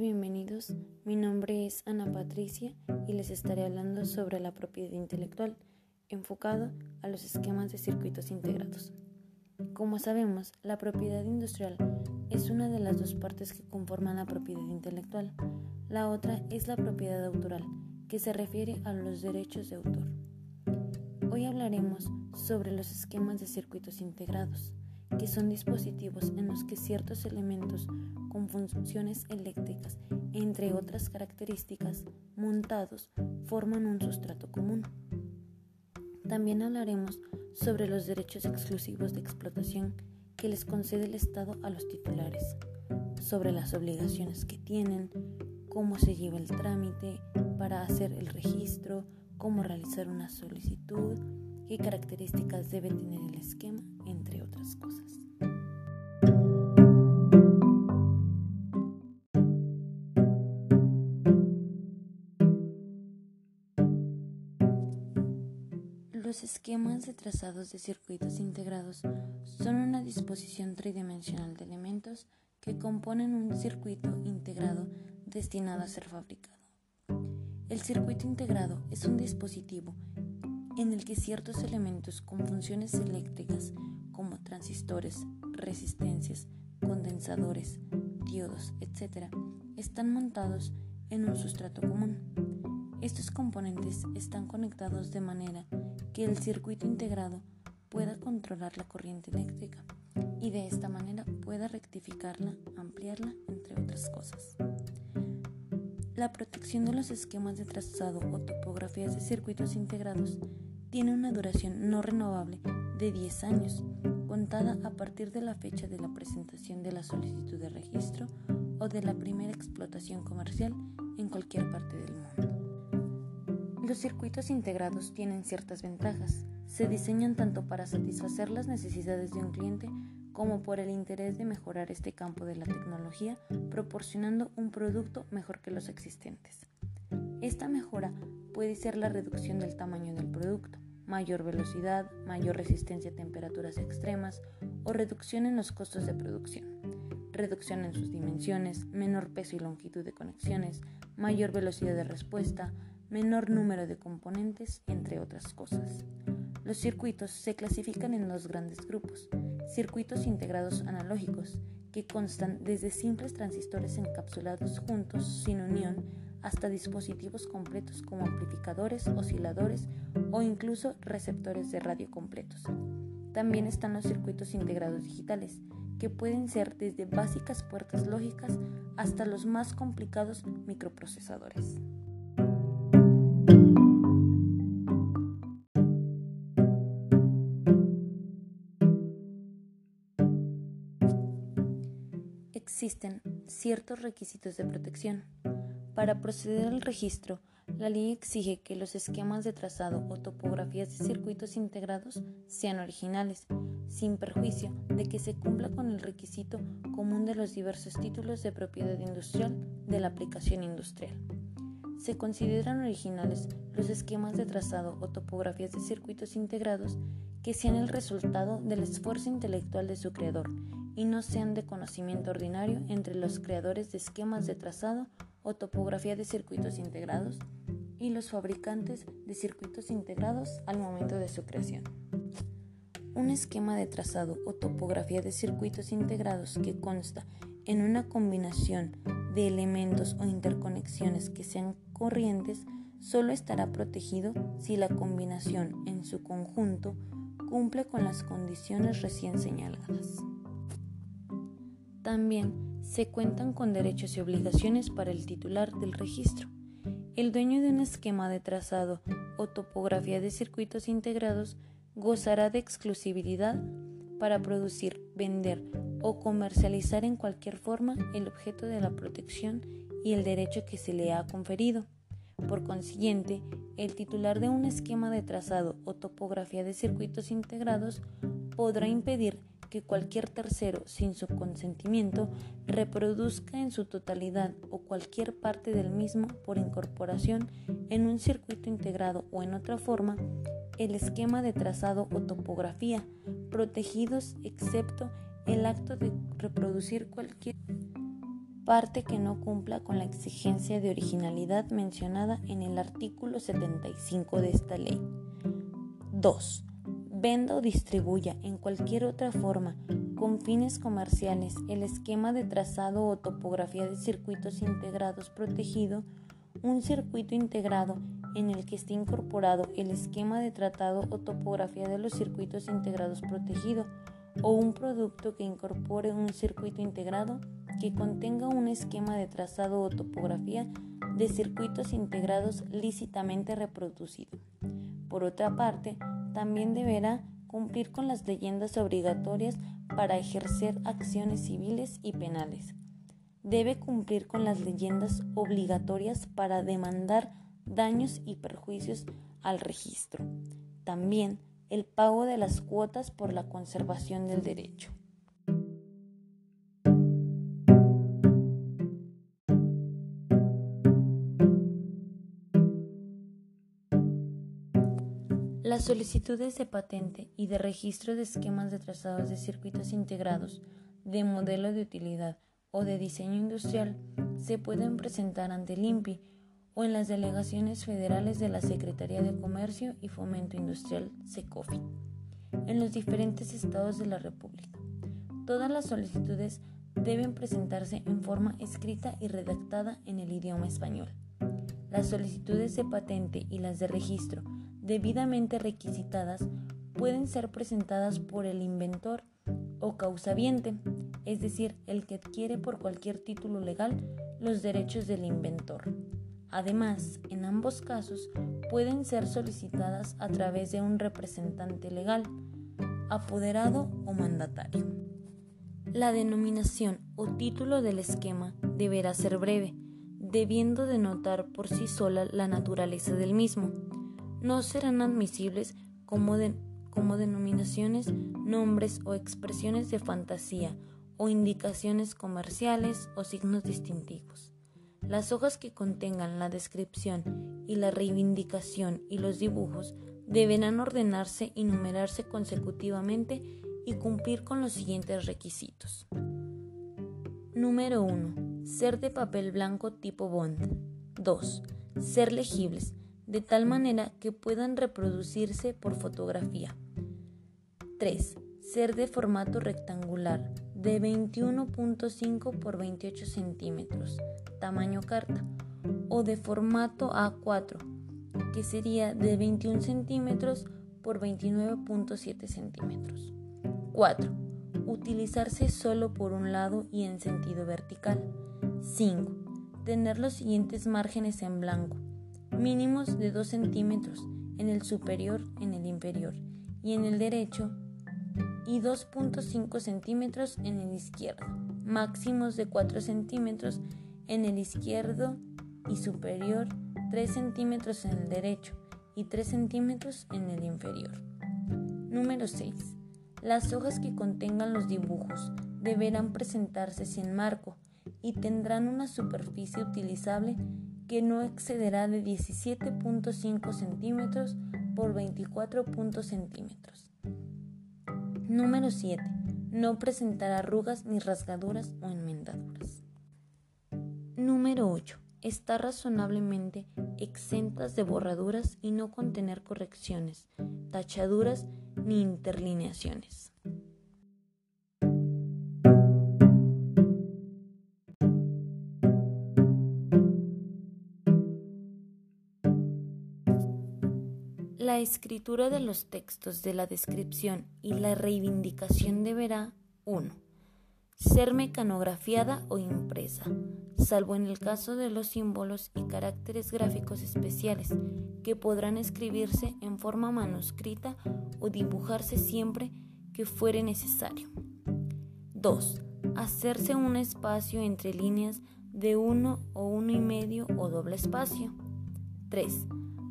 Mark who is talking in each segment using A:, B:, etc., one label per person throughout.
A: Bienvenidos. Mi nombre es Ana Patricia y les estaré hablando sobre la propiedad intelectual enfocado a los esquemas de circuitos integrados. Como sabemos, la propiedad industrial es una de las dos partes que conforman la propiedad intelectual. La otra es la propiedad autoral, que se refiere a los derechos de autor. Hoy hablaremos sobre los esquemas de circuitos integrados que son dispositivos en los que ciertos elementos con funciones eléctricas, entre otras características, montados, forman un sustrato común. También hablaremos sobre los derechos exclusivos de explotación que les concede el Estado a los titulares, sobre las obligaciones que tienen, cómo se lleva el trámite para hacer el registro, cómo realizar una solicitud, qué características debe tener el esquema, entre otras cosas. Los esquemas de trazados de circuitos integrados son una disposición tridimensional de elementos que componen un circuito integrado destinado a ser fabricado. El circuito integrado es un dispositivo en el que ciertos elementos con funciones eléctricas como transistores, resistencias, condensadores, diodos, etc., están montados en un sustrato común. Estos componentes están conectados de manera que el circuito integrado pueda controlar la corriente eléctrica y de esta manera pueda rectificarla, ampliarla, entre otras cosas. La protección de los esquemas de trazado o topografías de circuitos integrados tiene una duración no renovable de 10 años, contada a partir de la fecha de la presentación de la solicitud de registro o de la primera explotación comercial en cualquier parte del mundo. Los circuitos integrados tienen ciertas ventajas. Se diseñan tanto para satisfacer las necesidades de un cliente como por el interés de mejorar este campo de la tecnología, proporcionando un producto mejor que los existentes. Esta mejora puede ser la reducción del tamaño del producto, mayor velocidad, mayor resistencia a temperaturas extremas o reducción en los costos de producción, reducción en sus dimensiones, menor peso y longitud de conexiones, mayor velocidad de respuesta, menor número de componentes, entre otras cosas. Los circuitos se clasifican en dos grandes grupos, circuitos integrados analógicos, que constan desde simples transistores encapsulados juntos sin unión hasta dispositivos completos como amplificadores, osciladores o incluso receptores de radio completos. También están los circuitos integrados digitales, que pueden ser desde básicas puertas lógicas hasta los más complicados microprocesadores. Existen ciertos requisitos de protección. Para proceder al registro, la ley exige que los esquemas de trazado o topografías de circuitos integrados sean originales, sin perjuicio de que se cumpla con el requisito común de los diversos títulos de propiedad industrial de la aplicación industrial. Se consideran originales los esquemas de trazado o topografías de circuitos integrados que sean el resultado del esfuerzo intelectual de su creador y no sean de conocimiento ordinario entre los creadores de esquemas de trazado o topografía de circuitos integrados y los fabricantes de circuitos integrados al momento de su creación. Un esquema de trazado o topografía de circuitos integrados que consta en una combinación de elementos o interconexiones que sean corrientes solo estará protegido si la combinación en su conjunto cumple con las condiciones recién señaladas. También se cuentan con derechos y obligaciones para el titular del registro. El dueño de un esquema de trazado o topografía de circuitos integrados gozará de exclusividad para producir, vender o comercializar en cualquier forma el objeto de la protección y el derecho que se le ha conferido. Por consiguiente, el titular de un esquema de trazado o topografía de circuitos integrados podrá impedir que cualquier tercero, sin su consentimiento, reproduzca en su totalidad o cualquier parte del mismo por incorporación en un circuito integrado o en otra forma el esquema de trazado o topografía, protegidos excepto el acto de reproducir cualquier parte que no cumpla con la exigencia de originalidad mencionada en el artículo 75 de esta ley. 2. Venda o distribuya en cualquier otra forma con fines comerciales el esquema de trazado o topografía de circuitos integrados protegido, un circuito integrado en el que esté incorporado el esquema de tratado o topografía de los circuitos integrados protegido o un producto que incorpore un circuito integrado que contenga un esquema de trazado o topografía de circuitos integrados lícitamente reproducido. Por otra parte, también deberá cumplir con las leyendas obligatorias para ejercer acciones civiles y penales. Debe cumplir con las leyendas obligatorias para demandar daños y perjuicios al registro. También el pago de las cuotas por la conservación del derecho. Las solicitudes de patente y de registro de esquemas de trazados de circuitos integrados, de modelo de utilidad o de diseño industrial se pueden presentar ante el INPI o en las delegaciones federales de la Secretaría de Comercio y Fomento Industrial SECOFI en los diferentes estados de la República. Todas las solicitudes deben presentarse en forma escrita y redactada en el idioma español. Las solicitudes de patente y las de registro debidamente requisitadas pueden ser presentadas por el inventor o causaviente, es decir, el que adquiere por cualquier título legal los derechos del inventor. Además, en ambos casos pueden ser solicitadas a través de un representante legal, apoderado o mandatario. La denominación o título del esquema deberá ser breve, debiendo denotar por sí sola la naturaleza del mismo no serán admisibles como, como denominaciones, nombres o expresiones de fantasía o indicaciones comerciales o signos distintivos. Las hojas que contengan la descripción y la reivindicación y los dibujos deberán ordenarse y numerarse consecutivamente y cumplir con los siguientes requisitos. Número 1. Ser de papel blanco tipo bond. 2. Ser legibles, de tal manera que puedan reproducirse por fotografía. 3. Ser de formato rectangular de 21.5 por 28 centímetros, tamaño carta, o de formato A4, que sería de 21 centímetros por 29.7 centímetros. 4. Utilizarse solo por un lado y en sentido vertical. 5. Tener los siguientes márgenes en blanco mínimos de 2 centímetros en el superior, en el inferior y en el derecho y 2.5 centímetros en el izquierdo, máximos de 4 centímetros en el izquierdo y superior, 3 centímetros en el derecho y 3 centímetros en el inferior. Número 6. Las hojas que contengan los dibujos deberán presentarse sin marco y tendrán una superficie utilizable que no excederá de 17.5 centímetros por 24 centímetros. Número 7. No presentará arrugas ni rasgaduras o enmendaduras. Número 8. Está razonablemente exentas de borraduras y no contener correcciones, tachaduras ni interlineaciones. La escritura de los textos de la descripción y la reivindicación deberá 1. Ser mecanografiada o impresa, salvo en el caso de los símbolos y caracteres gráficos especiales, que podrán escribirse en forma manuscrita o dibujarse siempre que fuere necesario. 2. Hacerse un espacio entre líneas de uno o uno y medio o doble espacio. 3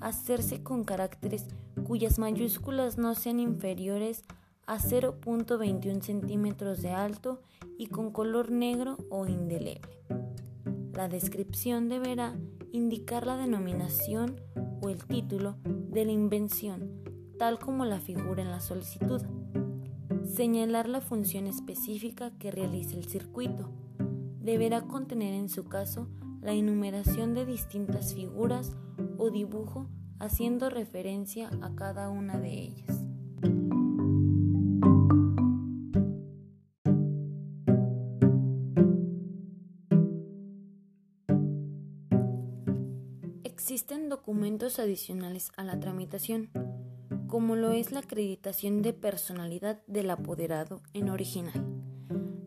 A: hacerse con caracteres cuyas mayúsculas no sean inferiores a 0.21 centímetros de alto y con color negro o indeleble. La descripción deberá indicar la denominación o el título de la invención, tal como la figura en la solicitud. Señalar la función específica que realiza el circuito. deberá contener en su caso la enumeración de distintas figuras o dibujo haciendo referencia a cada una de ellas. Existen documentos adicionales a la tramitación, como lo es la acreditación de personalidad del apoderado en original,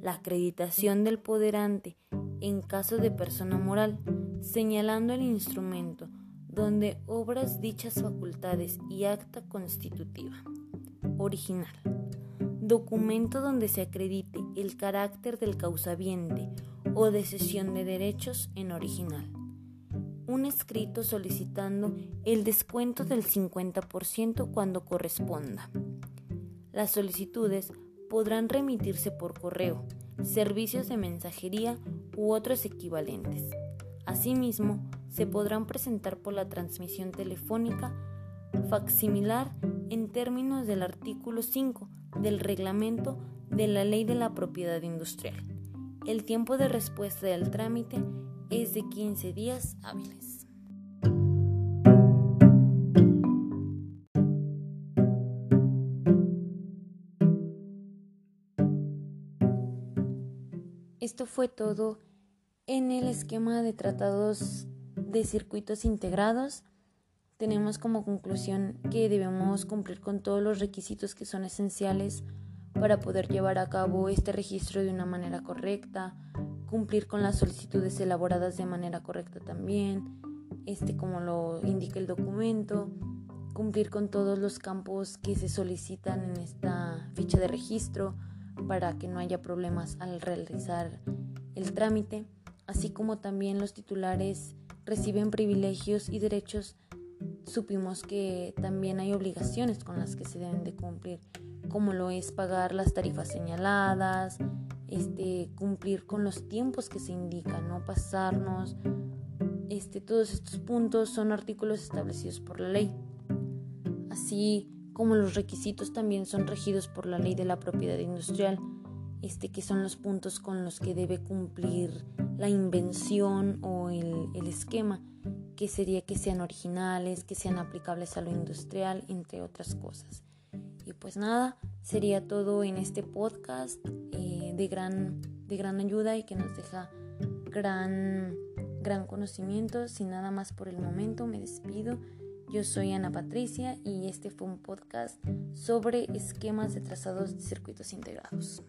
A: la acreditación del poderante en caso de persona moral, señalando el instrumento donde obras dichas facultades y acta constitutiva. Original. Documento donde se acredite el carácter del causaviente o de cesión de derechos en original un escrito solicitando el descuento del 50% cuando corresponda. Las solicitudes podrán remitirse por correo, servicios de mensajería u otros equivalentes. Asimismo, se podrán presentar por la transmisión telefónica facsimilar en términos del artículo 5 del reglamento de la Ley de la Propiedad Industrial. El tiempo de respuesta del trámite es de 15 días hábiles. Esto fue todo en el esquema de tratados de circuitos integrados. Tenemos como conclusión que debemos cumplir con todos los requisitos que son esenciales para poder llevar a cabo este registro de una manera correcta, cumplir con las solicitudes elaboradas de manera correcta también, este como lo indica el documento, cumplir con todos los campos que se solicitan en esta ficha de registro para que no haya problemas al realizar el trámite, así como también los titulares reciben privilegios y derechos, supimos que también hay obligaciones con las que se deben de cumplir, como lo es pagar las tarifas señaladas, este, cumplir con los tiempos que se indican, no pasarnos. Este, todos estos puntos son artículos establecidos por la ley, así como los requisitos también son regidos por la ley de la propiedad industrial, este, que son los puntos con los que debe cumplir la invención o el, el esquema, que sería que sean originales, que sean aplicables a lo industrial, entre otras cosas. Y pues nada, sería todo en este podcast eh, de, gran, de gran ayuda y que nos deja gran, gran conocimiento. Sin nada más por el momento, me despido. Yo soy Ana Patricia y este fue un podcast sobre esquemas de trazados de circuitos integrados.